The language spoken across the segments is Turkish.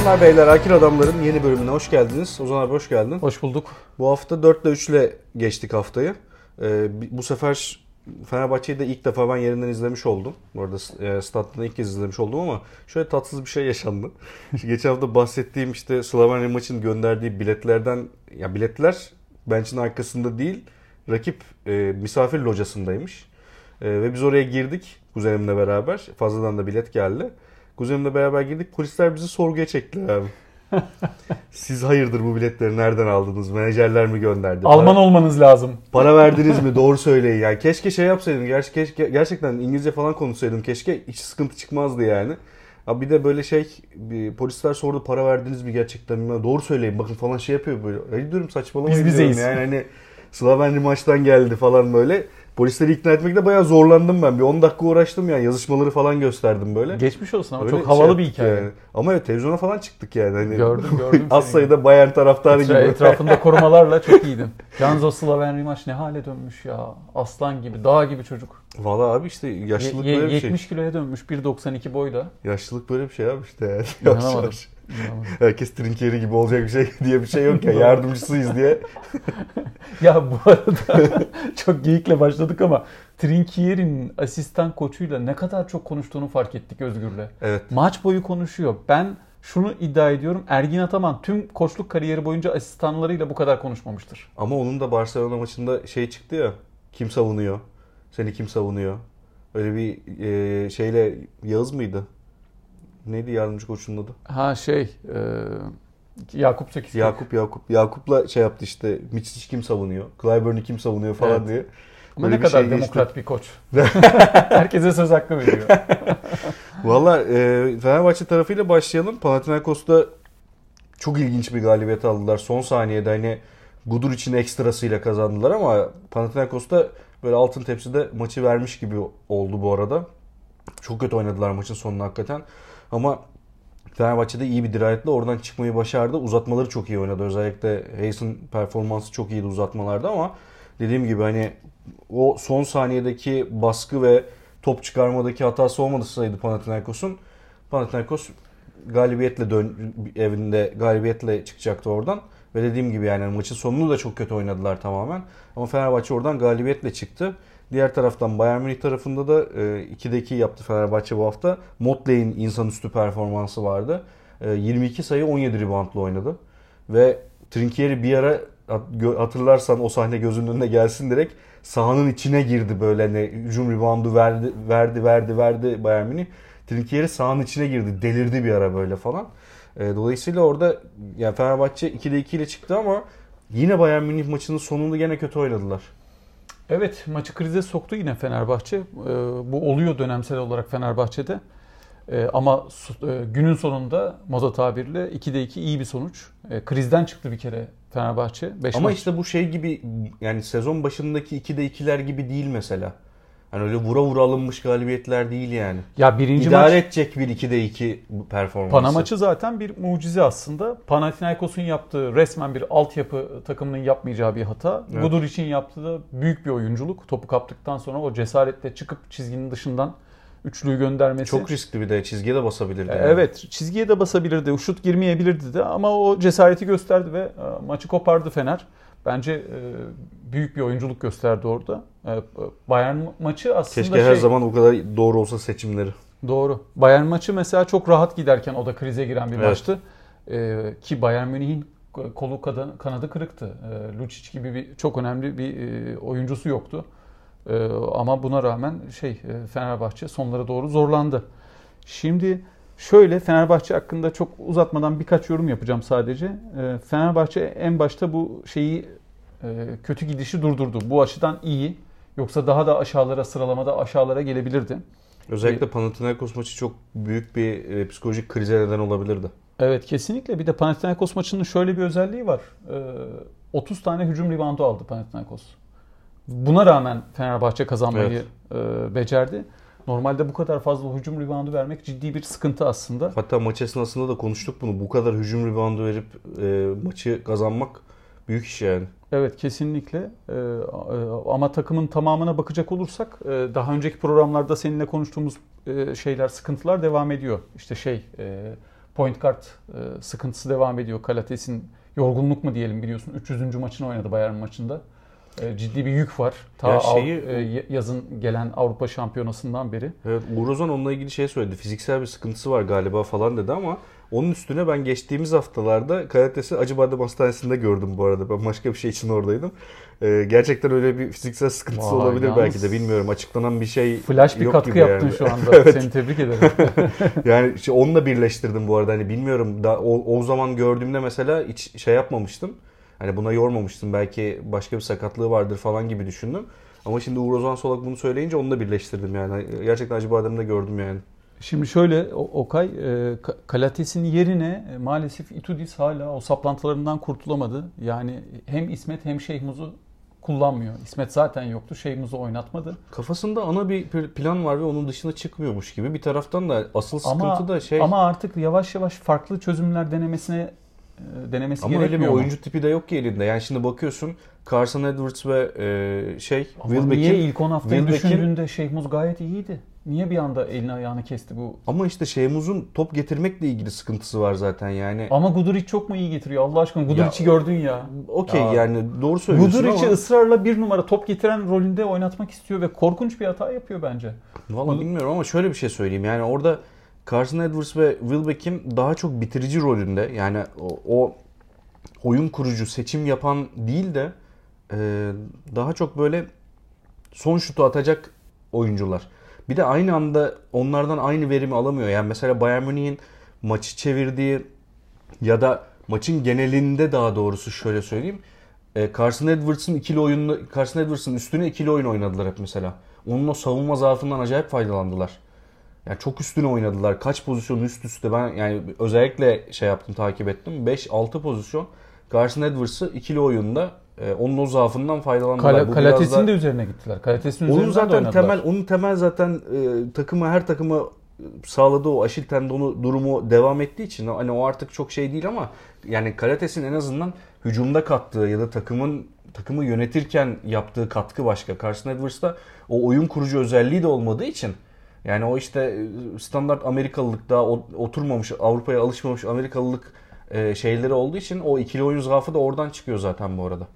Hanımlar beyler Akil Adamların yeni bölümüne hoş geldiniz. Ozan abi hoş geldin. Hoş bulduk. Bu hafta 4 ile 3 ile geçtik haftayı. Ee, bu sefer Fenerbahçe'yi de ilk defa ben yerinden izlemiş oldum. Bu arada e, stadyumda ilk kez izlemiş oldum ama şöyle tatsız bir şey yaşandı. Geçen hafta bahsettiğim işte Slovenya maçın gönderdiği biletlerden ya biletler bench'in arkasında değil rakip e, misafir locasındaymış. E, ve biz oraya girdik kuzenimle beraber. Fazladan da bilet geldi. Kuzenimle beraber girdik. Polisler bizi sorguya çektiler abi. Siz hayırdır bu biletleri nereden aldınız? Menajerler mi gönderdi? Alman olmanız lazım. Para verdiniz mi? Doğru söyleyin. Yani keşke şey yapsaydım. Ger- keşke, gerçekten İngilizce falan konuşsaydım. Keşke hiç sıkıntı çıkmazdı yani. Abi bir de böyle şey bir, polisler sordu para verdiniz mi gerçekten bilmem. Doğru söyleyin bakın falan şey yapıyor böyle. Ay diyorum saçmalamayın Biz bizeyiz. Yani hani Slaven maçtan geldi falan böyle. Polisleri ikna etmekte bayağı zorlandım ben. Bir 10 dakika uğraştım yani yazışmaları falan gösterdim böyle. Geçmiş olsun ama Öyle çok şey havalı bir yaptık hikaye. yani. Ama evet televizyona falan çıktık yani. Hani Gördüm, gördüm Az sayıda Bayern taraftarı gibi. Etra- Etrafında korumalarla çok iyiydin. Yalnız o Slaven Rimaç ne hale dönmüş ya. Aslan gibi, dağ gibi çocuk. Valla abi işte yaşlılık ye- böyle bir 70 şey. kiloya dönmüş 1.92 boyda. Yaşlılık böyle bir şey abi işte yani. İnanamadım. Herkes trinkeri gibi olacak bir şey diye bir şey yok ya. Yardımcısıyız diye. ya bu arada çok geyikle başladık ama Trinkier'in asistan koçuyla ne kadar çok konuştuğunu fark ettik Özgür'le. Evet. Maç boyu konuşuyor. Ben şunu iddia ediyorum. Ergin Ataman tüm koçluk kariyeri boyunca asistanlarıyla bu kadar konuşmamıştır. Ama onun da Barcelona maçında şey çıktı ya. Kim savunuyor? Seni kim savunuyor? Öyle bir e, şeyle Yağız mıydı? Neydi yardımcı koçunun adı? Ha şey e, Yakup Çekiz. Yakup Yakup. Yakup'la şey yaptı işte. Miçic kim savunuyor? Clyburn'u kim savunuyor falan Evet. diye. Ama Öyle ne kadar şey geçti. demokrat bir koç. Herkese söz hakkı veriyor. Valla e, Fenerbahçe tarafıyla başlayalım. Panathinaikos'ta çok ilginç bir galibiyet aldılar. Son saniyede hani Gudur için ekstrasıyla kazandılar ama Panathinaikos'ta böyle altın tepside maçı vermiş gibi oldu bu arada. Çok kötü oynadılar maçın sonunda hakikaten. Ama Fenerbahçe'de iyi bir dirayetle oradan çıkmayı başardı. Uzatmaları çok iyi oynadı. Özellikle Hayes'in performansı çok iyiydi uzatmalarda ama dediğim gibi hani o son saniyedeki baskı ve top çıkarmadaki hatası olmasaydı Panathinaikos'un Panathinaikos galibiyetle dön evinde galibiyetle çıkacaktı oradan. Ve dediğim gibi yani maçın sonunu da çok kötü oynadılar tamamen. Ama Fenerbahçe oradan galibiyetle çıktı. Diğer taraftan Bayern Münih tarafında da e, 2'de 2 yaptı Fenerbahçe bu hafta. Motley'in insanüstü performansı vardı. E, 22 sayı 17 reboundla oynadı. Ve Trinkieri bir ara hatırlarsan o sahne gözünün önüne gelsin direkt sahanın içine girdi böyle hani hücum reboundu verdi verdi verdi verdi Bayern Münih. Trinkieri sahanın içine girdi. Delirdi bir ara böyle falan. E, dolayısıyla orada yani Fenerbahçe 2'de 2 ile çıktı ama yine Bayern Münih maçının sonunda gene kötü oynadılar. Evet maçı krize soktu yine Fenerbahçe. Ee, bu oluyor dönemsel olarak Fenerbahçe'de. Ee, ama e, günün sonunda moda tabirle 2'de 2 iyi bir sonuç. Ee, krizden çıktı bir kere Fenerbahçe. Beş Ama maç- işte bu şey gibi yani sezon başındaki 2'de 2'ler gibi değil mesela. Hani öyle vura vura alınmış galibiyetler değil yani. ya birinci İdare maç edecek bir 2'de 2 performansı. Pana maçı zaten bir mucize aslında. Panathinaikos'un yaptığı resmen bir altyapı takımının yapmayacağı bir hata. Evet. Gudur için yaptığı da büyük bir oyunculuk. Topu kaptıktan sonra o cesaretle çıkıp çizginin dışından üçlüyü göndermesi. Çok riskli bir de çizgiye de basabilirdi. E, yani. Evet çizgiye de basabilirdi, şut girmeyebilirdi de ama o cesareti gösterdi ve e, maçı kopardı Fener. Bence e, büyük bir oyunculuk gösterdi orada. E, Bayern maçı aslında Keşke her şey, zaman o kadar doğru olsa seçimleri. Doğru. Bayern maçı mesela çok rahat giderken o da krize giren bir Evet. maçtı. E, ki Bayern Münih'in kolu kanadı kırıktı. E, Lucic gibi bir çok önemli bir e, oyuncusu yoktu. E, ama buna rağmen şey e, Fenerbahçe sonlara doğru zorlandı. Şimdi şöyle Fenerbahçe hakkında çok uzatmadan birkaç yorum yapacağım sadece. E, Fenerbahçe en başta bu şeyi e, kötü gidişi durdurdu. Bu açıdan iyi. Yoksa daha da aşağılara sıralamada aşağılara gelebilirdi. Özellikle Panathinaikos maçı çok büyük bir e, psikolojik krize neden olabilirdi. Evet kesinlikle. Bir de Panathinaikos maçının şöyle bir özelliği var. Ee, 30 tane hücum reboundu aldı Panathinaikos. Buna rağmen Fenerbahçe kazanmayı e, becerdi. Normalde bu kadar fazla hücum reboundu vermek ciddi bir sıkıntı aslında. Hatta maç esnasında da konuştuk bunu. Bu kadar hücum reboundu verip e, maçı kazanmak büyük iş yani. Evet kesinlikle. Ee, e, ama takımın tamamına bakacak olursak e, daha önceki programlarda seninle konuştuğumuz e, şeyler, sıkıntılar devam ediyor. İşte şey e, point guard e, sıkıntısı devam ediyor. Kalates'in yorgunluk mu diyelim biliyorsun 300. maçını oynadı Bayern maçında. E, ciddi bir yük var. Ta Ya şeyi- Av- e, yazın gelen Avrupa Şampiyonası'ndan beri. Evet, Uğur Ozan onunla ilgili şey söyledi. Fiziksel bir sıkıntısı var galiba falan dedi ama onun üstüne ben geçtiğimiz haftalarda Karates'i Acıbadem Hastanesi'nde gördüm bu arada. Ben başka bir şey için oradaydım. Ee, gerçekten öyle bir fiziksel sıkıntısı Vay, olabilir belki de bilmiyorum. Açıklanan bir şey Flash bir yok katkı yaptın yani. şu anda. Evet. Seni tebrik ederim. Yani işte onunla birleştirdim bu arada. Hani bilmiyorum da o, o zaman gördüğümde mesela hiç şey yapmamıştım. Hani buna yormamıştım. Belki başka bir sakatlığı vardır falan gibi düşündüm. Ama şimdi Uğur Ozan Solak bunu söyleyince onunla birleştirdim yani. Gerçekten Acıbadem'de gördüm yani. Şimdi şöyle Okay, e, Ka- Kalates'in yerine e, maalesef Itudis hala o saplantılarından kurtulamadı. Yani hem İsmet hem Şeyhmuz'u kullanmıyor. İsmet zaten yoktu. Şeyhmuz'u oynatmadı. Kafasında ana bir pl- plan var ve onun dışına çıkmıyormuş gibi. Bir taraftan da asıl sıkıntı Ama da şey ama artık yavaş yavaş farklı çözümler denemesine denemesi ama öyle bir gerekmiyor mu? oyuncu tipi de yok ki elinde. Yani şimdi bakıyorsun Carson Edwards ve e, şey Ama Will niye ilk 10 haftayı Will Beck'in- düşündüğünde Şeyhmuz gayet iyiydi? Niye bir anda elini ayağını kesti bu? ama işte Şeymuz'un top getirmekle ilgili sıkıntısı var zaten yani. Ama Guduric çok mu iyi getiriyor Allah aşkına? Guduric'i gördün ya. Okey Ya. yani doğru söylüyorsun Guduric'i ama ısrarla bir numara top getiren rolünde oynatmak istiyor ve korkunç bir hata yapıyor bence. Valla bilmiyorum ama şöyle bir şey söyleyeyim. Yani orada Carson Edwards ve Will Beckham daha çok bitirici rolünde. Yani o, o oyun kurucu, seçim yapan değil de e, daha çok böyle son şutu atacak oyuncular. Bir de aynı anda onlardan aynı verimi alamıyor. Yani mesela Bayern Münih'in maçı çevirdiği ya da maçın genelinde daha doğrusu şöyle söyleyeyim. E, Carson Edwards'ın ikili oyununu Carson Edwards'ın üstüne ikili oyun oynadılar hep mesela. Onun o savunma zaafından acayip faydalandılar. Yani çok üstüne oynadılar. Kaç pozisyon üst üste ben yani özellikle şey yaptım takip ettim. 5-6 pozisyon Carson Edwards'ı ikili oyunda e, onun o zaafından faydalandılar. Kal- da- de üzerine gittiler. Kalates'in onun zaten temel onun temel zaten e, takımı her takımı sağladığı o aşil tendonu durumu devam ettiği için hani o artık çok şey değil ama yani Kalates'in en azından hücumda kattığı ya da takımın takımı yönetirken yaptığı katkı başka. Carson Edwards'ta o oyun kurucu özelliği de olmadığı için yani o işte e, standart Amerikalılık daha oturmamış, Avrupa'ya alışmamış Amerikalılık e, şeyleri olduğu için o ikili oyun zaafı da oradan çıkıyor zaten bu arada.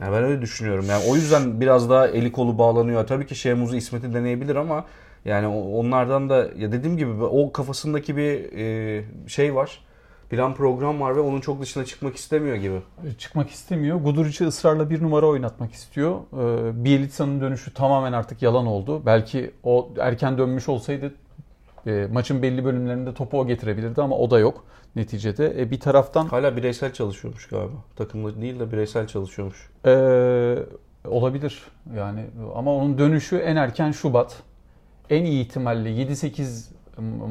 Yani ben öyle düşünüyorum. Yani o yüzden biraz daha eli kolu bağlanıyor. Tabii ki Şehmuz'u İsmet'i deneyebilir ama yani onlardan da ya dediğim gibi o kafasındaki bir e, şey var. Plan program var ve onun çok dışına çıkmak istemiyor gibi. çıkmak istemiyor. Guduric'i ısrarla bir numara oynatmak istiyor. Ee, Bielitsa'nın dönüşü tamamen artık yalan oldu. Belki o erken dönmüş olsaydı e, maçın belli bölümlerinde topu o getirebilirdi ama o da yok neticede. E, bir taraftan Hala bireysel çalışıyormuş galiba. Takımlı değil de bireysel çalışıyormuş. e, olabilir yani ama onun dönüşü en erken Şubat. En iyi ihtimalle 7-8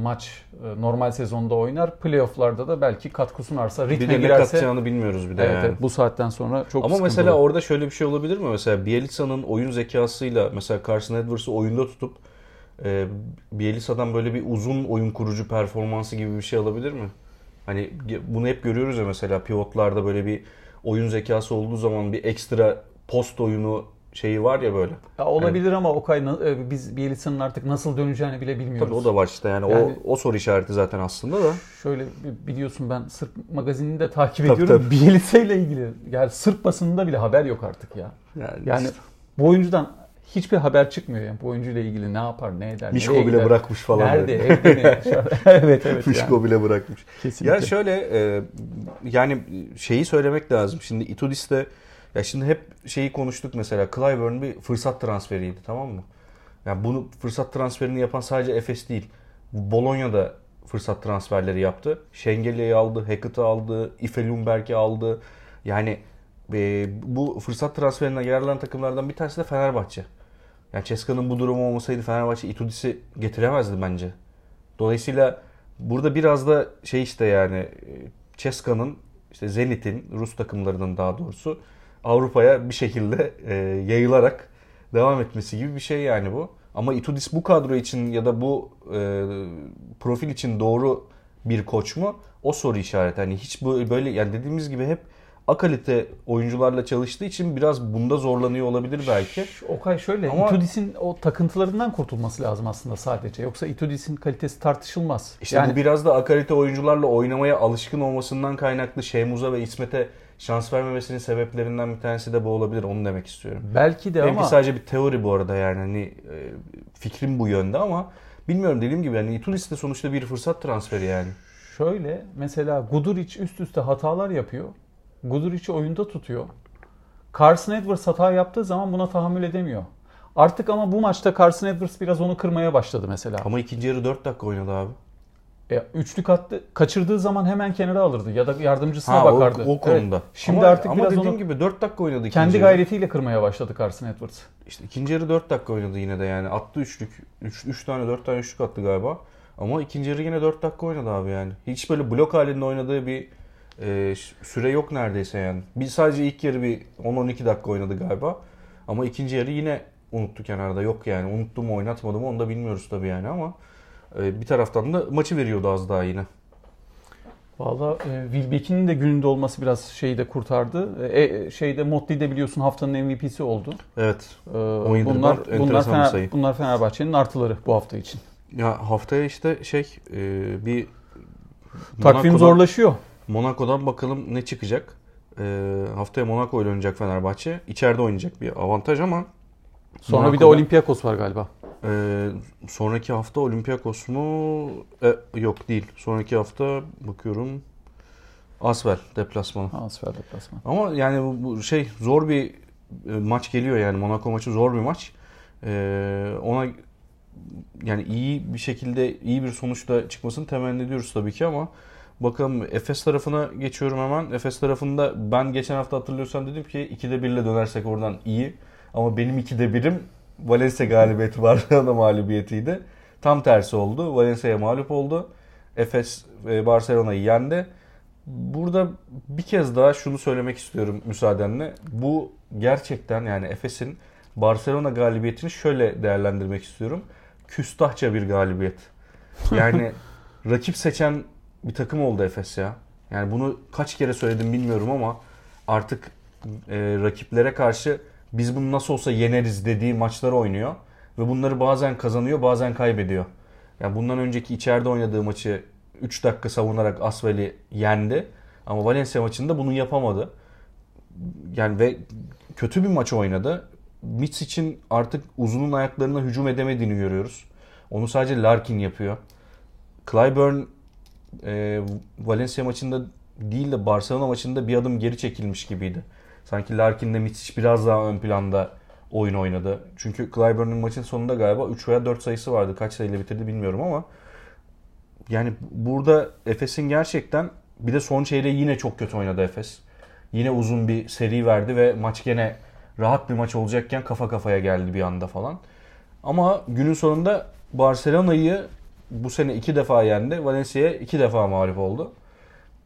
maç e, normal sezonda oynar. Playoff'larda da belki katkı sunarsa, Bir ritme de ne girerse katacağını bilmiyoruz bir de evet, yani. evet, bu saatten sonra çok Ama mesela orada şöyle bir şey olabilir mi? Mesela Bielitsa'nın oyun zekasıyla mesela Carson Edwards'ı oyunda tutup e, Bielitsa'dan böyle bir uzun oyun kurucu performansı gibi bir şey alabilir mi? Hani bunu hep görüyoruz ya mesela pivotlarda böyle bir oyun zekası olduğu zaman bir ekstra post oyunu şeyi var ya böyle. Ya olabilir ama Okay e, biz Bielitsa'nın artık nasıl döneceğini bile bilmiyoruz. Tabii o da var işte yani, Yani- o o soru işareti zaten aslında da. Şöyle bi- biliyorsun ben Sırp magazinini de takip Tabii, ediyorum. tabii. Bielitsa ile ilgili yani Sırp basınında bile haber yok artık ya. Yani, Yani işte bu oyuncudan hiçbir haber çıkmıyor yani bu oyuncuyla ilgili ne yapar, ne eder, Mişko bile gider, bırakmış falan. Nerede, böyle. evde mi yaşar? evet evet Mişko yani. bile bırakmış. Kesinlikle. Ya şöyle e, yani şeyi söylemek lazım. Şimdi Itudis'te ya şimdi hep şeyi konuştuk mesela. Clyburn bir fırsat transferiydi tamam mı? Yani bunu fırsat transferini yapan sadece Efes değil. Bologna da fırsat transferleri yaptı. Şengeli'yi aldı, Hackett'ı aldı, Ife Lundberg'i aldı. Yani e, bu fırsat transferine yararlanan takımlardan bir tanesi de Fenerbahçe. Yani Ceska'nın bu durumu olmasaydı Fenerbahçe Itudis'i getiremezdi bence. Dolayısıyla burada biraz da şey işte yani e, Ceska'nın işte Zenit'in Rus takımlarının daha doğrusu Avrupa'ya bir şekilde e, yayılarak devam etmesi gibi bir şey yani bu. Ama Itudis bu kadro için ya da bu e, profil için doğru bir koç mu? O soru işareti. Hani hiç böyle yani dediğimiz gibi hep akalite oyuncularla çalıştığı için biraz bunda zorlanıyor olabilir belki. Okay şöyle, Ama- Itudis'in o takıntılarından kurtulması lazım aslında sadece. Yoksa Itudis'in kalitesi tartışılmaz. İşte bu biraz da akalite oyuncularla oynamaya alışkın olmasından kaynaklı Şeymuz'a ve İsmet'e şans vermemesinin sebeplerinden bir tanesi de bu olabilir. Onu demek istiyorum. belki de Benimki ama sadece bir teori bu arada yani hani e, fikrim bu yönde ama bilmiyorum dediğim gibi yani Itudis de sonuçta bir fırsat transferi yani. şöyle mesela Guduric üst üste hatalar yapıyor. Guduric'i oyunda tutuyor. Carson Edwards hata yaptığı zaman buna tahammül edemiyor. Artık ama bu maçta Carson Edwards biraz onu kırmaya başladı mesela. Ama ikinci yarı 4 dakika oynadı abi. E, üçlük attı. Kaçırdığı zaman hemen kenara alırdı ya da yardımcısına Ha, o, bakardı. o konuda. Evet. Şimdi ama, artık ama biraz dediğim onu gibi 4 dakika oynadı kendi yarı. gayretiyle kırmaya başladı Carson Edwards. İşte ikinci yarı 4 dakika oynadı yine de yani. Attı üçlük. 3 üç, tane 4 tane üçlük attı galiba. Ama ikinci yarı yine 4 dakika oynadı abi yani. Hiç böyle blok halinde oynadığı bir e, süre yok neredeyse yani. Bir sadece ilk yarı bir 10-12 dakika oynadı galiba. Ama ikinci yarı yine unuttu kenarda. Yok yani. Unuttu mu oynatmadı mı onu da bilmiyoruz tabii yani ama bir taraftan da maçı veriyordu az daha yine. Valla e, Wilbeck'in de gününde olması biraz şeyi de kurtardı. E, e, şeyde Motley de biliyorsun haftanın MVP'si oldu. Evet. E, 17 bunlar rebound, bunlar, Fener, sayı. bunlar Fenerbahçe'nin artıları bu hafta için. Ya haftaya işte şey e, bir Takvim Monaco'dan- zorlaşıyor. Monaco'dan bakalım ne çıkacak. Ee, haftaya Monaco ile oynayacak Fenerbahçe. İçeride oynayacak bir avantaj ama Sonra bir de Monaco'da- Olympiakos var galiba. E, sonraki hafta Olympiakos mu? E, yok değil. Sonraki hafta bakıyorum Asvel deplasmanı. Transfer deplasman. Ama yani bu, bu şey zor bir e, maç geliyor yani Monaco maçı zor bir maç. Ee, ona yani iyi bir şekilde iyi bir sonuçla çıkmasını temenni ediyoruz tabii ki ama bakalım Efes tarafına geçiyorum hemen. Efes tarafında ben geçen hafta hatırlıyorsan dedim ki 2'de 1 ile dönersek oradan iyi. Ama benim 2'de 1'im Valencia galibiyeti Barcelona mağlubiyetiydi. Tam tersi oldu. Valencia'ya mağlup oldu. Efes e, Barcelona'yı yendi. Burada bir kez daha şunu söylemek istiyorum müsaadenle. Bu gerçekten yani Efes'in Barcelona galibiyetini şöyle değerlendirmek istiyorum. Küstahça bir galibiyet. Yani rakip seçen bir takım oldu Efes ya. Yani bunu kaç kere söyledim bilmiyorum ama artık e, rakiplere karşı biz bunu nasıl olsa yeneriz dediği maçları oynuyor. Ve bunları bazen kazanıyor bazen kaybediyor. Yani bundan önceki içeride oynadığı maçı 3 dakika savunarak Asvel'i yendi. Ama Valencia maçında bunu yapamadı. Yani ve kötü bir maç oynadı. Mitch için artık uzunun ayaklarına hücum edemediğini görüyoruz. Onu sadece Larkin yapıyor. Clyburn e, Valencia maçında değil de Barcelona maçında bir adım geri çekilmiş gibiydi. Sanki Larkin'le Mitic biraz daha ön planda oyun oynadı. Çünkü Clyburn'un maçın sonunda galiba 3 veya 4 sayısı vardı. Kaç sayıyla bitirdi bilmiyorum ama yani burada Efes'in gerçekten bir de son çeyreği yine çok kötü oynadı Efes. Yine uzun bir seri verdi ve maç gene rahat bir maç olacakken kafa kafaya geldi bir anda falan. Ama günün sonunda Barcelona'yı bu sene iki defa yendi. Valencia'ya iki defa mağlup oldu.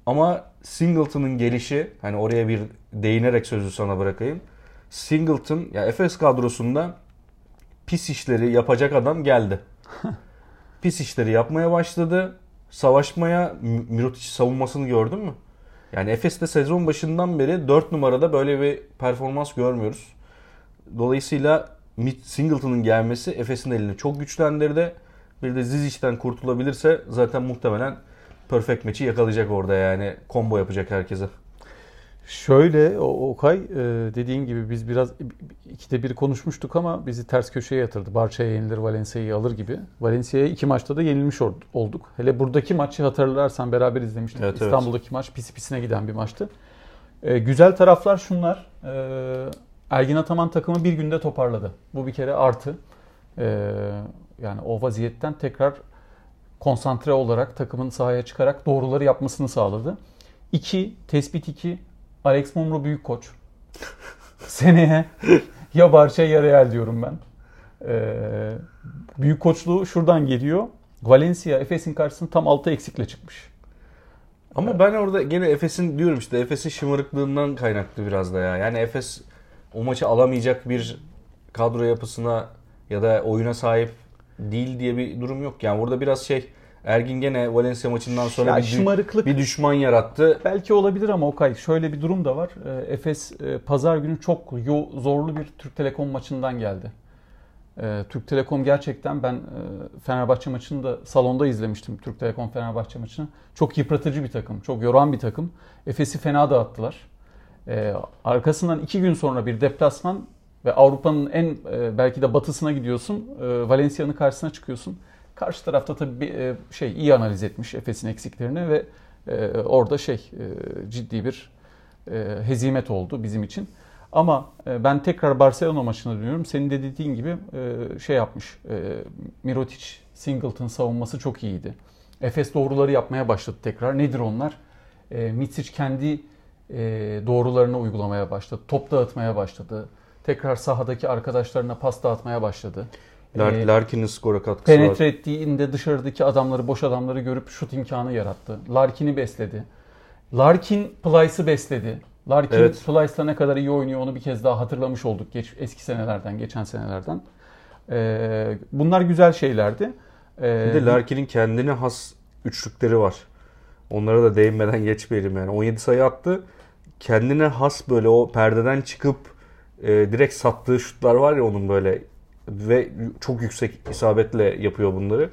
Ama Singleton'ın gelişi, hani oraya bir değinerek sözü sana bırakayım. Singleton, ya Efes kadrosunda pis işleri yapacak adam geldi. pis işleri yapmaya başladı. Savaşmaya, Mirotic savunmasını gördün mü? Yani Efes'te sezon başından beri 4 numarada böyle bir performans görmüyoruz. Dolayısıyla Singleton'ın gelmesi Efes'in elini çok güçlendirdi. Bir de Zizic'ten kurtulabilirse zaten muhtemelen perfect maçı yakalayacak orada yani. Combo yapacak herkese. Şöyle Okay e, dediğin gibi biz biraz ikide bir konuşmuştuk ama bizi ters köşeye yatırdı. Barça'ya yenilir Valencia'yı alır gibi. Valencia'ya iki maçta da yenilmiş ol- olduk. Hele buradaki maçı hatırlarsan beraber izlemiştik. Evet, evet. İstanbul'daki maç pisi pisine giden bir maçtı. E, güzel taraflar şunlar. E, Ergin Ataman takımı bir günde toparladı. Bu bir kere artı. E, yani o vaziyetten tekrar konsantre olarak takımın sahaya çıkarak doğruları yapmasını sağladı. 2, tespit 2, Alex Mumru büyük koç. Seneye ya Barça ya Real diyorum ben. Ee, büyük koçluğu şuradan geliyor. Valencia Efes'in karşısında tam 6 eksikle çıkmış. Ama ben orada gene Efes'in diyorum işte Efes'in şımarıklığından kaynaklı biraz da ya. Yani Efes o maçı alamayacak bir kadro yapısına ya da oyuna sahip değil diye bir durum yok. Yani burada biraz şey Ergin gene Valencia maçından sonra Ya bir, şımarıklık bir düşman yarattı. belki olabilir ama Okay şöyle bir durum da var. E, Efes e, pazar günü çok yo- zorlu bir Türk Telekom maçından geldi. E, Türk Telekom gerçekten ben e, Fenerbahçe maçını da salonda izlemiştim. Türk Telekom Fenerbahçe maçını. Çok yıpratıcı bir takım, çok yoran bir takım. Efes'i fena dağıttılar. E, arkasından iki gün sonra bir deplasman ve Avrupa'nın en e, belki de batısına gidiyorsun. E, Valencia'nın karşısına çıkıyorsun. Karşı tarafta tabii e, şey iyi analiz etmiş Efes'in eksiklerini ve orada şey ciddi bir hezimet oldu bizim için. Ama ben tekrar Barcelona maçına dönüyorum. Senin de dediğin gibi şey yapmış. E, Mirotic, Singleton savunması çok iyiydi. Efes doğruları yapmaya başladı tekrar. Nedir onlar? E, Mitsic kendi doğrularını uygulamaya başladı. Top dağıtmaya başladı. Tekrar sahadaki arkadaşlarına pas dağıtmaya başladı. Lar- E, Larkin'in skora katkısı var. penetre ettiğinde dışarıdaki adamları, boş adamları görüp şut imkanı yarattı. Larkin'i besledi. Larkin Plyce'ı besledi. Larkin Evet. Plyce'la ne kadar iyi oynuyor onu bir kez daha hatırlamış olduk geç, eski senelerden, geçen senelerden. Ee, bunlar güzel şeylerdi. Ee, Bir de Larkin'in kendine has üçlükleri var. Onlara da değinmeden geçmeyelim yani. 17 sayı attı. Kendine has böyle o perdeden çıkıp e, direkt sattığı şutlar var ya onun böyle ve çok yüksek isabetle yapıyor bunları.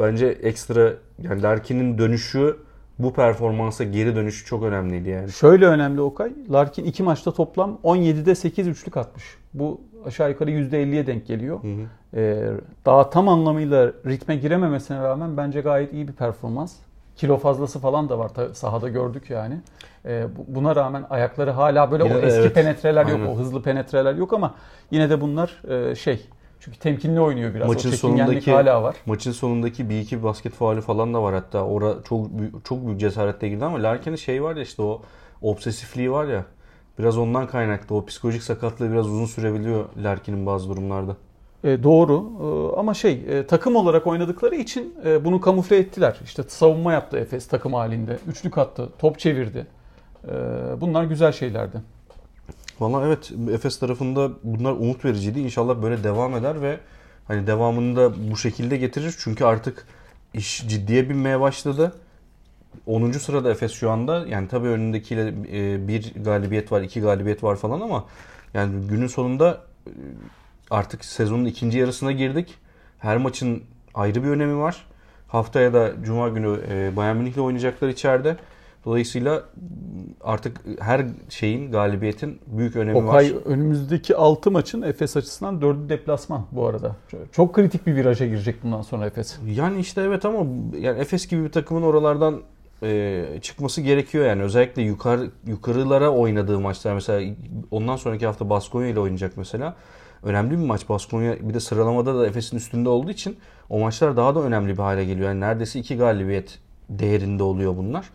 Bence ekstra yani Larkin'in dönüşü bu performansa geri dönüşü çok önemliydi yani. Şöyle önemli Okay. Larkin iki maçta toplam 17'de 8 üçlük atmış. Bu aşağı yukarı %50'ye denk geliyor. Hı hı. Ee, daha tam anlamıyla ritme girememesine rağmen bence gayet iyi bir performans. Kilo fazlası falan da var sahada gördük yani. Bu- buna rağmen ayakları hala böyle Yine o eski evet. penetreler yok, Aynen. o hızlı penetreler yok ama yine de bunlar e, şey. Çünkü temkinli oynuyor biraz. Maçın o sonundaki- hala var. Maçın sonundaki bir iki basket faali falan da var hatta. Ora çok çok büyük cesaretle girdi ama Larkin'in şey var ya işte o obsesifliği var ya. Biraz ondan kaynaklı. O psikolojik sakatlığı biraz uzun sürebiliyor Larkin'in bazı durumlarda. E, doğru E, ama şey e, takım olarak oynadıkları için e, bunu kamufle ettiler. İşte savunma yaptı Efes takım halinde. Üçlük attı, top çevirdi. E, bunlar güzel şeylerdi. Valla evet Efes tarafında bunlar umut vericiydi. İnşallah böyle devam eder ve hani devamını da bu şekilde getirir. Çünkü artık iş ciddiye binmeye başladı. 10. sırada Efes şu anda. Yani tabii önündekiyle e, bir galibiyet var, iki galibiyet var falan ama yani günün sonunda artık sezonun ikinci yarısına girdik. Her maçın ayrı bir önemi var. Haftaya da Cuma günü e, Bayern Münih'le oynayacaklar içeride. Dolayısıyla artık her şeyin, galibiyetin büyük önemi Okay var. önümüzdeki 6 maçın Efes açısından 4'ü deplasman bu arada. Çok kritik bir viraja girecek bundan sonra Efes. Yani işte evet ama yani Efes gibi bir takımın oralardan e, çıkması gerekiyor yani. Özellikle yukarı yukarılara oynadığı maçlar mesela ondan sonraki hafta Baskonya ile oynayacak mesela. Önemli bir maç. Baskonya bir de sıralamada da Efes'in üstünde olduğu için o maçlar daha da önemli bir hale geliyor. Yani neredeyse iki galibiyet değerinde oluyor bunlar.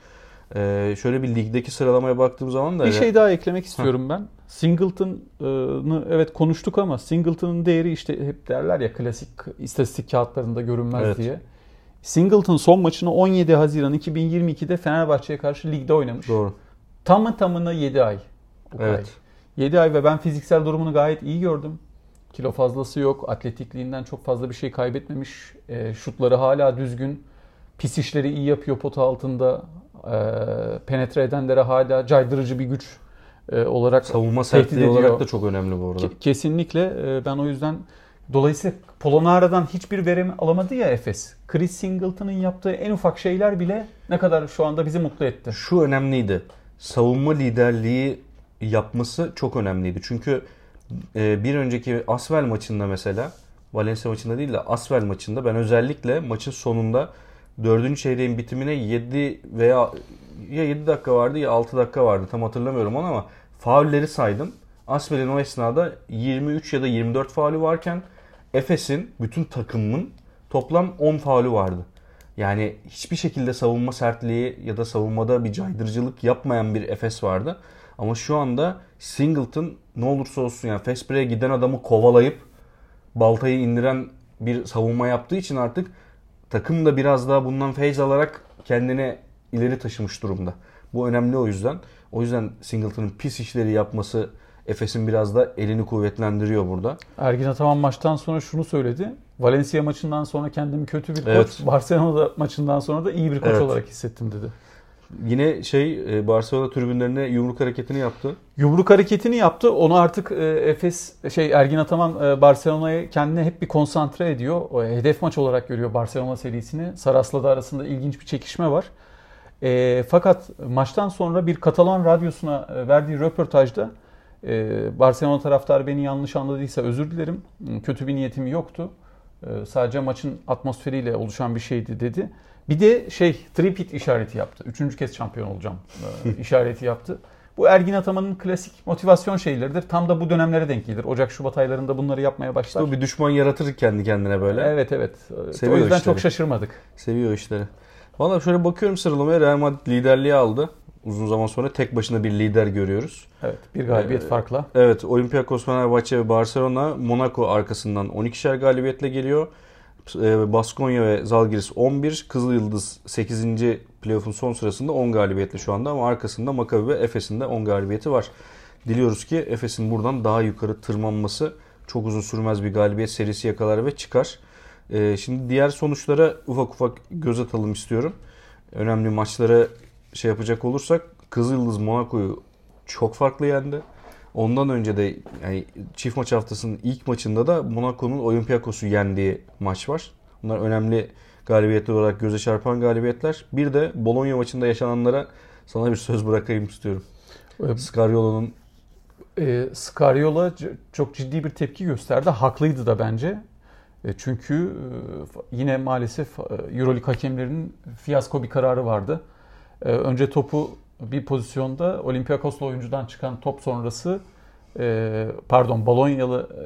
E, şöyle bir ligdeki sıralamaya baktığım zaman da Bir şey daha eklemek istiyorum ben. Singleton'ı evet konuştuk ama Singleton'ın değeri işte hep derler ya klasik istatistik kağıtlarında görünmez Evet. diye. Singleton son maçını 17 Haziran 2022'de Fenerbahçe'ye karşı ligde oynamış. doğru. Tamı tamına 7 ay. Evet. ay. 7 ay ve ben fiziksel durumunu gayet iyi gördüm. Kilo fazlası yok. Atletikliğinden çok fazla bir şey kaybetmemiş. E, şutları hala düzgün. Pis işleri iyi yapıyor pota altında. E, penetre edenlere hala caydırıcı bir güç e, olarak Savunma sertliği ediyor. olarak da çok önemli bu arada. Ke- Kesinlikle e, ben o yüzden dolayısıyla Polonara'dan hiçbir verim alamadı ya Efes. Chris Singleton'ın yaptığı en ufak şeyler bile ne kadar şu anda bizi mutlu etti. şu önemliydi. Savunma liderliği yapması çok önemliydi. Çünkü e, bir önceki Asvel maçında mesela Valencia maçında değil de Asvel maçında ben özellikle maçın sonunda 4. çeyreğin bitimine 7 veya ya 7 dakika vardı ya 6 dakika vardı tam hatırlamıyorum onu ama faulleri saydım. Asvel'in o esnada 23 ya da 24 faulü varken Efes'in bütün takımın toplam 10 faulü vardı. Yani hiçbir şekilde savunma sertliği ya da savunmada bir caydırıcılık yapmayan bir Efes vardı. Ama şu anda Singleton ne olursa olsun yani fast break'e giden adamı kovalayıp baltayı indiren bir savunma yaptığı için artık takım da biraz daha bundan feyz alarak kendine ileri taşımış durumda. Bu önemli o yüzden. O yüzden Singleton'ın pis işleri yapması Efes'in biraz da elini kuvvetlendiriyor burada. Ergin Ataman maçtan sonra şunu söyledi. Valencia maçından sonra kendimi kötü bir koç, Evet. Barcelona maçından sonra da iyi bir koç Evet. olarak hissettim dedi. Yine şey e, Barcelona tribünlerine yumruk hareketini yaptı. Yumruk hareketini yaptı. Onu artık e, Efes şey Ergin Ataman e, Barcelona'ya kendine hep bir konsantre ediyor. O, hedef maç olarak görüyor Barcelona serisini. Saras'la da arasında ilginç bir çekişme var. E, fakat maçtan sonra bir Katalan radyosuna verdiği röportajda e, Barcelona taraftarı beni yanlış anladıysa özür dilerim. Kötü bir niyetim yoktu. E, sadece maçın atmosferiyle oluşan bir şeydi dedi. Bir de şey tripit işareti yaptı. Üçüncü kez şampiyon olacağım e, işareti yaptı. Bu Ergin Ataman'ın klasik motivasyon şeyleridir. Tam da bu dönemlere denk gelir. Ocak-Şubat aylarında bunları yapmaya başlar. İşte bir düşman yaratır kendi kendine böyle. Evet evet. Seviyor o yüzden işleri. çok şaşırmadık. Seviyor işleri. Valla şöyle bakıyorum sıralamaya Real Madrid liderliği aldı. Uzun zaman sonra tek başına bir lider görüyoruz. Evet bir galibiyet Ee, farkla. Evet Olympiakos, Fenerbahçe ve Barcelona Monaco arkasından 12'şer galibiyetle geliyor. Ee, Baskonya ve Zalgiris 11, Kızıl Yıldız 8. playoff'un son sırasında 10 galibiyetle şu anda ama arkasında Maccabi ve Efes'in de 10 galibiyeti var. Diliyoruz ki Efes'in buradan daha yukarı tırmanması çok uzun sürmez bir galibiyet serisi yakalar ve çıkar. Ee, şimdi diğer sonuçlara ufak ufak göz atalım istiyorum. Önemli maçlara şey yapacak olursak Kızıl Yıldız Monaco'yu çok farklı yendi. Ondan önce de yani çift maç haftasının ilk maçında da Monaco'nun Olympiakos'u yendiği maç var. Bunlar önemli galibiyetler olarak göze çarpan galibiyetler. Bir de Bologna maçında yaşananlara sana bir söz bırakayım istiyorum. Ee, Scariolo'nun E, Scariola çok ciddi bir tepki gösterdi. Haklıydı da bence. E, çünkü e, yine maalesef e, Euroleague hakemlerinin fiyasko bir kararı vardı. E, önce topu bir pozisyonda Olympiakoslu oyuncudan çıkan top sonrası e, pardon Bolonyalı e,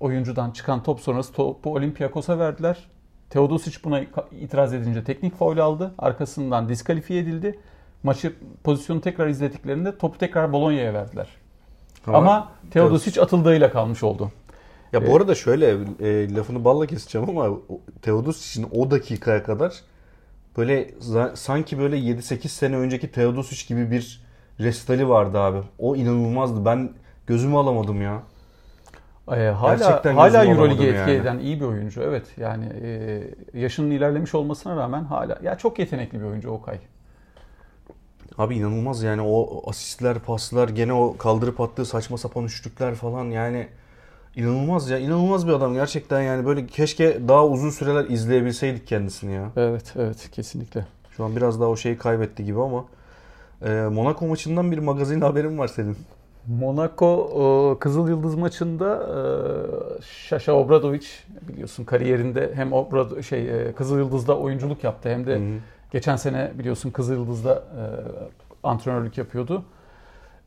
oyuncudan çıkan top sonrası topu Olympiakos'a verdiler. Teodosic buna itiraz edince teknik faul aldı. Arkasından diskalifiye edildi. Maçı pozisyonu tekrar izlediklerinde topu tekrar Bolonya'ya verdiler. Ama, Teodosic atıldığıyla kalmış oldu. ya bu arada şöyle e, lafını balla keseceğim ama Teodosic'in o dakikaya kadar böyle sanki böyle 7-8 sene önceki Teodosic gibi bir restali vardı abi. O inanılmazdı. Ben gözümü alamadım ya. Ee, hala Gerçekten hala etki yani. eden iyi bir oyuncu. Evet yani e, yaşının ilerlemiş olmasına rağmen hala ya çok yetenekli bir oyuncu Okay. Abi inanılmaz yani o asistler, paslar, gene o kaldırıp attığı saçma sapan üçlükler falan yani inanılmaz ya. inanılmaz bir adam gerçekten yani böyle keşke daha uzun süreler izleyebilseydik kendisini ya. Evet evet kesinlikle. Şu an biraz daha o şeyi kaybetti gibi ama e, Monaco maçından bir magazin haberim var senin. Monaco e, Kızıl Yıldız maçında e, Şaşa Obradovic biliyorsun kariyerinde hem Obrado şey e, Kızıl Yıldız'da oyunculuk yaptı hem de Hı hı. Geçen sene biliyorsun Kızıl Yıldız'da e, antrenörlük yapıyordu.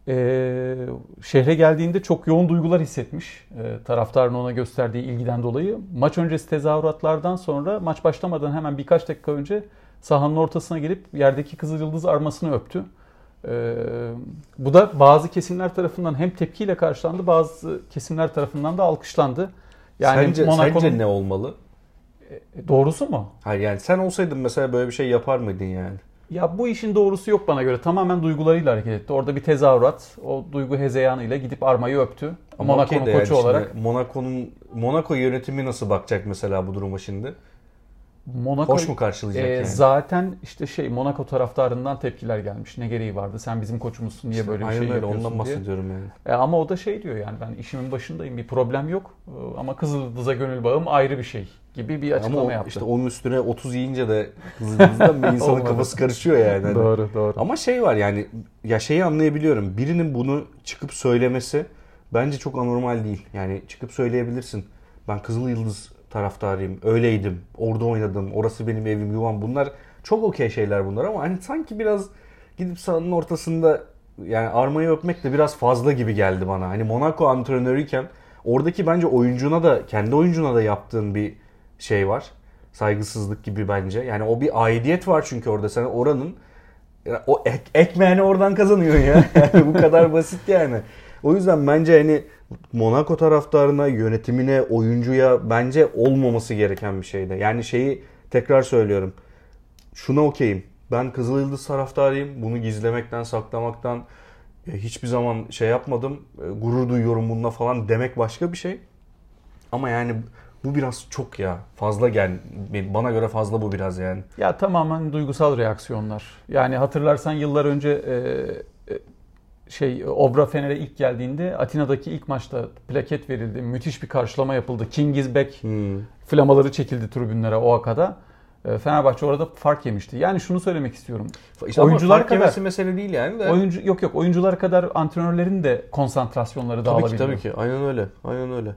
E, şehre geldiğinde çok yoğun duygular hissetmiş. E, taraftarın ona gösterdiği ilgiden dolayı. Maç öncesi tezahüratlardan sonra maç başlamadan hemen birkaç dakika önce sahanın ortasına gelip yerdeki Kızıl Yıldız armasını öptü. E, bu da bazı kesimler tarafından hem tepkiyle karşılandı, bazı kesimler tarafından da alkışlandı. Yani sence, sence ne olmalı? doğrusu mu? Hayır yani sen olsaydın mesela böyle bir şey yapar mıydın yani? Ya bu işin doğrusu yok bana göre. Tamamen duygularıyla hareket etti. Orada bir tezahürat. O duygu hezeyanıyla gidip armayı öptü. Monaco'nun koçu yani olarak. Monaco'nun Monaco yönetimi nasıl bakacak mesela bu duruma şimdi? Monaco Hoş mu karşılayacak e, yani? zaten işte şey Monaco taraftarından tepkiler gelmiş. Ne gereği vardı? Sen bizim koçumuzsun. Niye böyle bir şey öyle yapıyorsun ondan diye. bahsediyorum yani. E, ama o da şey diyor yani ben işimin başındayım. Bir problem yok. E, ama Kızıldız'a gönül bağım ayrı bir şey gibi bir açıklama Ama o, yaptı. işte onun üstüne 30 yiyince de hızlıdan bir insanın kafası karışıyor yani. Hani- Doğru doğru. Ama şey var yani ya şeyi anlayabiliyorum. Birinin bunu çıkıp söylemesi bence çok anormal değil. Yani çıkıp söyleyebilirsin. Ben Kızıl Yıldız taraftarıyım. Öyleydim. Orada oynadım. Orası benim evim, yuvam. Bunlar çok okey şeyler bunlar ama hani sanki biraz gidip sahanın ortasında yani armayı öpmek de biraz fazla gibi geldi bana. Hani Monaco antrenörüyken oradaki bence oyuncuna da kendi oyuncuna da yaptığın bir şey var. Saygısızlık gibi bence. Yani o bir aidiyet var çünkü orada sen oranın o ek, ekmeğini oradan kazanıyorsun ya. Bu kadar basit yani. O yüzden bence hani Monaco taraftarına, yönetimine, oyuncuya bence olmaması gereken bir şeydi. Yani şeyi tekrar söylüyorum. Şuna okeyim. Ben Kızıl Yıldız taraftarıyım. Bunu gizlemekten, saklamaktan e, hiçbir zaman şey yapmadım, e, gurur duyuyorum bununla falan demek başka bir şey. Ama yani bu biraz çok ya. Fazla gel. Bana göre fazla bu biraz yani. Ya tamamen duygusal reaksiyonlar. Yani hatırlarsan yıllar önce e, şey Obra Fener'e ilk geldiğinde Atina'daki ilk maçta plaket verildi. Müthiş bir karşılama yapıldı. King is back Hmm. flamaları çekildi tribünlere o akada. E, Fenerbahçe orada fark yemişti. Yani şunu söylemek istiyorum. İşte Oyuncular fark kadar- mesele değil yani de. Oyuncu yok yok oyuncular kadar antrenörlerin de konsantrasyonları Tabii ki dağılabiliyor. tabii ki. Aynen öyle. Aynen öyle.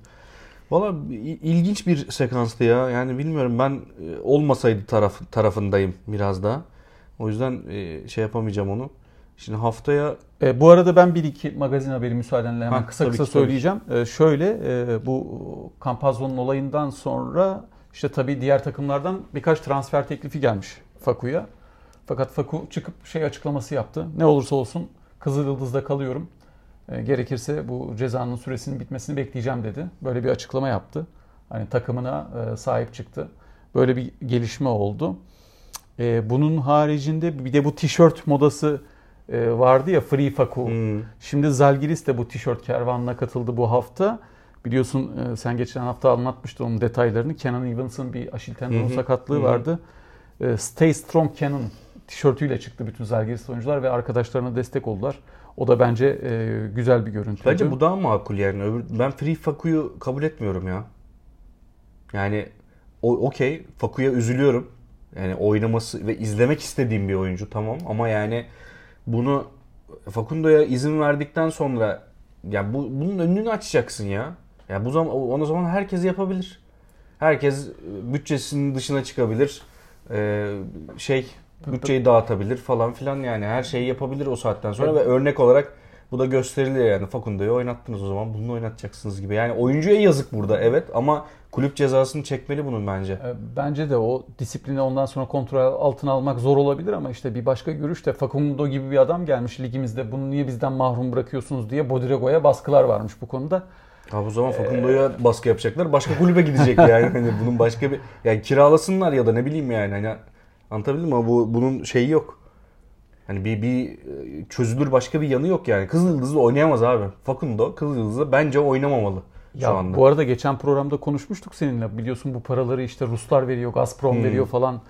Valla il- ilginç bir sekanstı ya. Yani bilmiyorum ben e, olmasaydı taraf tarafındayım biraz daha. O yüzden e, şey yapamayacağım onu. Şimdi haftaya E, bu arada ben bir iki magazin haberi müsaadenle hemen Ha, kısa kısa ki, söyleyeceğim. E, şöyle e, bu Campazzo'nun olayından sonra işte tabii diğer takımlardan birkaç transfer teklifi gelmiş Faku'ya. Fakat Faku çıkıp şey açıklaması yaptı. Ne olursa olsun Kızıl Yıldız'da kalıyorum. E, gerekirse bu cezanın süresinin bitmesini bekleyeceğim dedi. Böyle bir açıklama yaptı. Hani takımına e, sahip çıktı. Böyle bir gelişme oldu. E, bunun haricinde bir de bu tişört modası vardı ya Free Faku. hmm, Şimdi Zalgiris de bu tişört kervanına katıldı bu hafta. Biliyorsun e, sen geçen hafta anlatmıştın onun detaylarını. Kenan Evans'ın bir Hı hı, sakatlığı vardı. E, Stay Strong Kenan tişörtüyle çıktı bütün Zalgiris oyuncular ve arkadaşlarına destek oldular. O da bence e, güzel bir görüntüydü. bence bu daha makul yani. Ben Free Faku'yu kabul etmiyorum ya. Yani o okey Faku'ya üzülüyorum. Yani oynaması ve izlemek istediğim bir oyuncu tamam ama yani bunu Facundo'ya izin verdikten sonra ya bu bunun önünü açacaksın ya. Ya bu zaman o zaman herkes yapabilir. Herkes e, bütçesinin dışına çıkabilir. Ee, şey bütçeyi dağıtabilir falan filan yani her şeyi yapabilir o saatten sonra ve örnek olarak bu da gösteriliyor yani Facundo'yu oynattınız o zaman bunu oynatacaksınız gibi. Yani oyuncuya yazık burada evet ama kulüp cezasını çekmeli bunun bence. E, Bence de o disiplini ondan sonra kontrol altına almak zor olabilir ama işte bir başka görüş de Facundo gibi bir adam gelmiş ligimizde bunu niye bizden mahrum bırakıyorsunuz diye Bodirogo'ya baskılar varmış bu konuda. Ha bu zaman Facundo'ya baskı yapacaklar. Başka kulübe gidecek yani. Hani bunun başka bir yani kiralasınlar ya da ne bileyim yani. Hani anlatabildim mi? Bu bunun şeyi yok. Hani bir bir e, çözülür başka bir yanı yok yani. Kızıldız'da oynayamaz abi. Facundo Kızıldız'da bence oynamamalı şu Ya anda. bu arada geçen programda konuşmuştuk seninle. Biliyorsun bu paraları işte Ruslar veriyor, Gazprom Hmm. veriyor falan.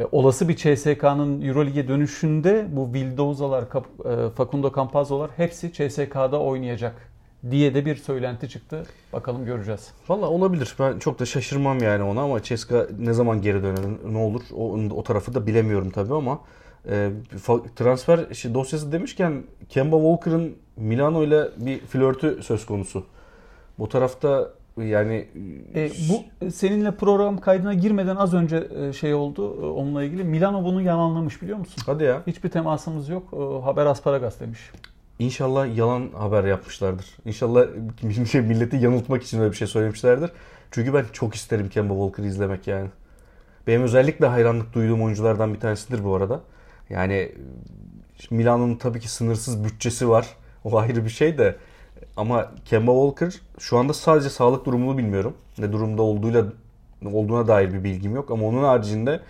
E, olası bir CSK'nın Euroleague'e dönüşünde bu Vildoza'lar, Kap- e, Facundo Campazzo'lar hepsi CSK'da oynayacak diye de bir söylenti çıktı. Bakalım göreceğiz. Valla olabilir. Ben çok da şaşırmam yani ona ama Ceska ne zaman geri döner ne olur o, o tarafı da bilemiyorum tabii ama e, transfer işte dosyası demişken Kemba Walker'ın Milano ile bir flörtü söz konusu. Bu tarafta yani E, bu seninle program kaydına girmeden az önce e, şey oldu e, onunla ilgili. Milano bunu yalanlamış biliyor musun? hadi ya Hiçbir temasımız yok. E, haber asparagas demiş. İnşallah yalan haber yapmışlardır. İnşallah şey, milleti yanıltmak için öyle bir şey söylemişlerdir. Çünkü ben çok isterim Kemba Walker'ı izlemek yani. Benim özellikle hayranlık duyduğum oyunculardan bir tanesidir bu arada. Yani Milan'ın tabii ki sınırsız bütçesi var. O ayrı bir şey de. Ama Kemba Walker şu anda sadece sağlık durumunu bilmiyorum. Ne durumda olduğuyla olduğuna dair bir bilgim yok. Ama onun haricinde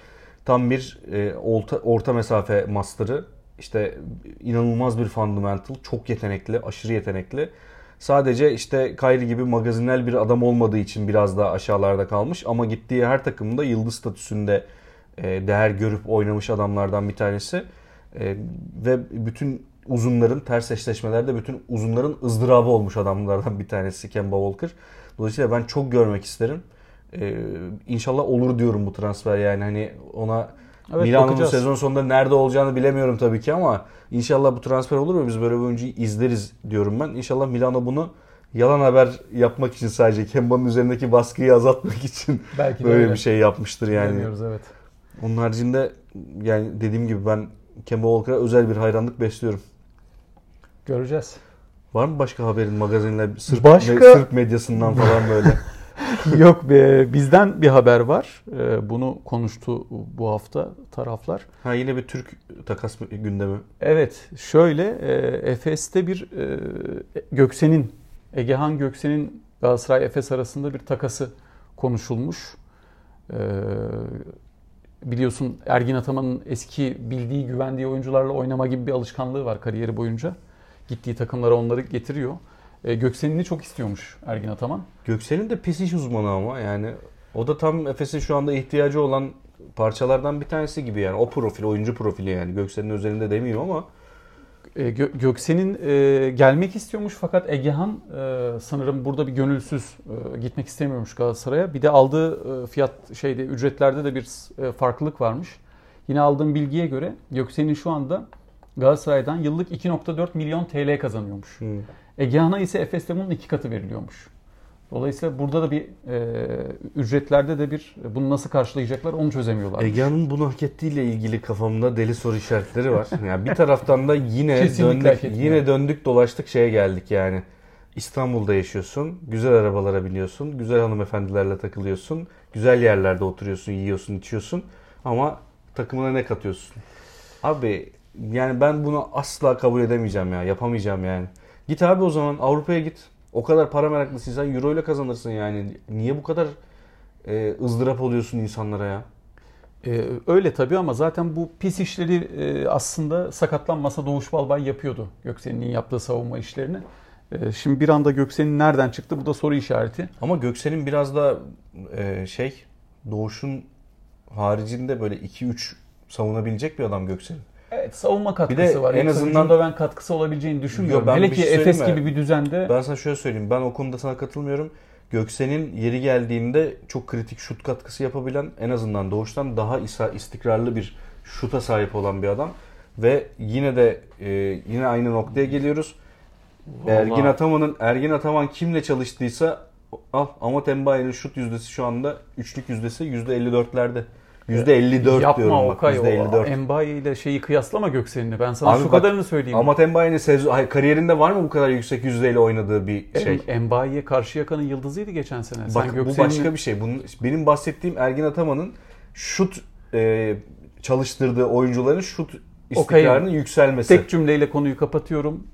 tam bir e, orta, orta mesafe master'ı. İşte inanılmaz bir fundamental. Çok yetenekli, aşırı yetenekli. Sadece işte Kyrie gibi magazinel bir adam olmadığı için biraz daha aşağılarda kalmış. Ama gittiği her takımda yıldız statüsünde e, değer görüp oynamış adamlardan bir tanesi. E, ve bütün uzunların ters eşleşmelerde bütün uzunların ızdırabı olmuş adamlardan bir tanesi Kemba Walker. Dolayısıyla ben çok görmek isterim. E, inşallah olur diyorum bu transfer yani hani ona Evet, bakacağız. sezon sonunda nerede olacağını bilemiyorum tabii ki ama inşallah bu transfer olur ve biz böyle bir oyuncuyu izleriz diyorum ben. İnşallah Milano bunu yalan haber yapmak için sadece Kemba'nın üzerindeki baskıyı azaltmak için Belki böyle öyle. bir şey yapmıştır yani. Bilemiyoruz evet. Onun haricinde yani dediğim gibi ben Kemba Walker'a özel bir hayranlık besliyorum. Göreceğiz. Var mı başka haberin magazinle Sırp, Başka- Sırp medyasından falan böyle? Yok be bizden bir haber var. Ee, Bunu konuştu bu hafta taraflar. ha yine bir Türk takas gündemi. Evet şöyle e, Efes'te bir e, Göksen'in Egehan Göksen'in Galatasaray Efes arasında bir takası konuşulmuş. E, biliyorsun Ergin Ataman'ın eski bildiği güvendiği oyuncularla oynama gibi bir alışkanlığı var kariyeri boyunca. Gittiği takımlara onları getiriyor. E, Göksen'ini çok istiyormuş Ergin Ataman. Göksel'in de pis iş uzmanı ama yani o da tam Efes'in şu anda ihtiyacı olan parçalardan bir tanesi gibi yani. O profil, oyuncu profili yani. Göksel'in özelinde demiyor ama E, Gö- Göksen'in e, gelmek istiyormuş fakat Egehan e, sanırım burada bir gönülsüz e, gitmek istemiyormuş Galatasaray'a. Bir de aldığı e, fiyat şeyde ücretlerde de bir e, farklılık varmış. Yine aldığım bilgiye göre Göksen'in şu anda Galatasaray'dan yıllık 2.4 milyon TL kazanıyormuş. hmm. Egehan'a ise Efes'te bunun iki katı veriliyormuş. Dolayısıyla burada da bir e, ücretlerde de bir bunu nasıl karşılayacaklar onu çözemiyorlar. Egehan'ın bunu hak ettiğiyle ilgili kafamda deli soru işaretleri var. Yani bir taraftan da yine Kesinlikle döndük, yine döndük dolaştık şeye geldik yani. İstanbul'da yaşıyorsun, güzel arabalara biniyorsun, güzel hanımefendilerle takılıyorsun, güzel yerlerde oturuyorsun, yiyorsun, içiyorsun ama takımına ne katıyorsun? Abi yani ben bunu asla kabul edemeyeceğim ya, yapamayacağım yani. Git abi o zaman Avrupa'ya git. O kadar para meraklısıysan euro ile kazanırsın yani. Niye bu kadar e, ızdırap oluyorsun insanlara ya? Ee, öyle tabii ama zaten bu pis işleri e, aslında sakatlanmasa Doğuş Balbay yapıyordu. Göksen'in yaptığı savunma işlerini. Ee, şimdi bir anda Göksen'in nereden çıktı? Bu da soru işareti. Ama Göksel'in biraz da e, şey Doğuş'un haricinde böyle 2-3 savunabilecek bir adam Göksel'in. Evet savunma katkısı Bir de var. en Yoksa azından- hücumda ben katkısı olabileceğini düşünmüyorum. Yo, ben Hele ki şey Efes mi? gibi bir düzende Ben sana şöyle söyleyeyim. Ben o konuda sana katılmıyorum. Göksel'in yeri geldiğinde çok kritik şut katkısı yapabilen en azından Doğuş'tan daha istikrarlı bir şuta sahip olan bir adam. Ve yine de e, yine aynı noktaya geliyoruz. Ergin Vallahi- Ataman'ın Ergin Ataman kimle çalıştıysa al Amat Embaye'nin şut yüzdesi şu anda üçlük yüzdesi %54'lerde. %54 yapma diyorum bak. Okay. O %54. Embaye ile şeyi kıyaslama Göksen'ini. Ben sana Abi şu bak, kadarını söyleyeyim. Amat Embaye'nin sezon hayır, kariyerinde var mı bu kadar yüksek yüzdeyle oynadığı bir şey? Em- Embaye Karşıyaka'nın yıldızıydı geçen sene. Bak Sen bu başka bir şey. Bunun, benim bahsettiğim Ergin Ataman'ın şut e, çalıştırdığı oyuncuların şut istikrarının yükselmesi. Tek cümleyle konuyu kapatıyorum.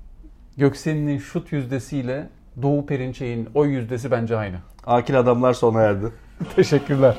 Göksen'in şut yüzdesiyle Doğu Perinçek'in o yüzdesi bence aynı. Akil adamlar sona erdi. Teşekkürler.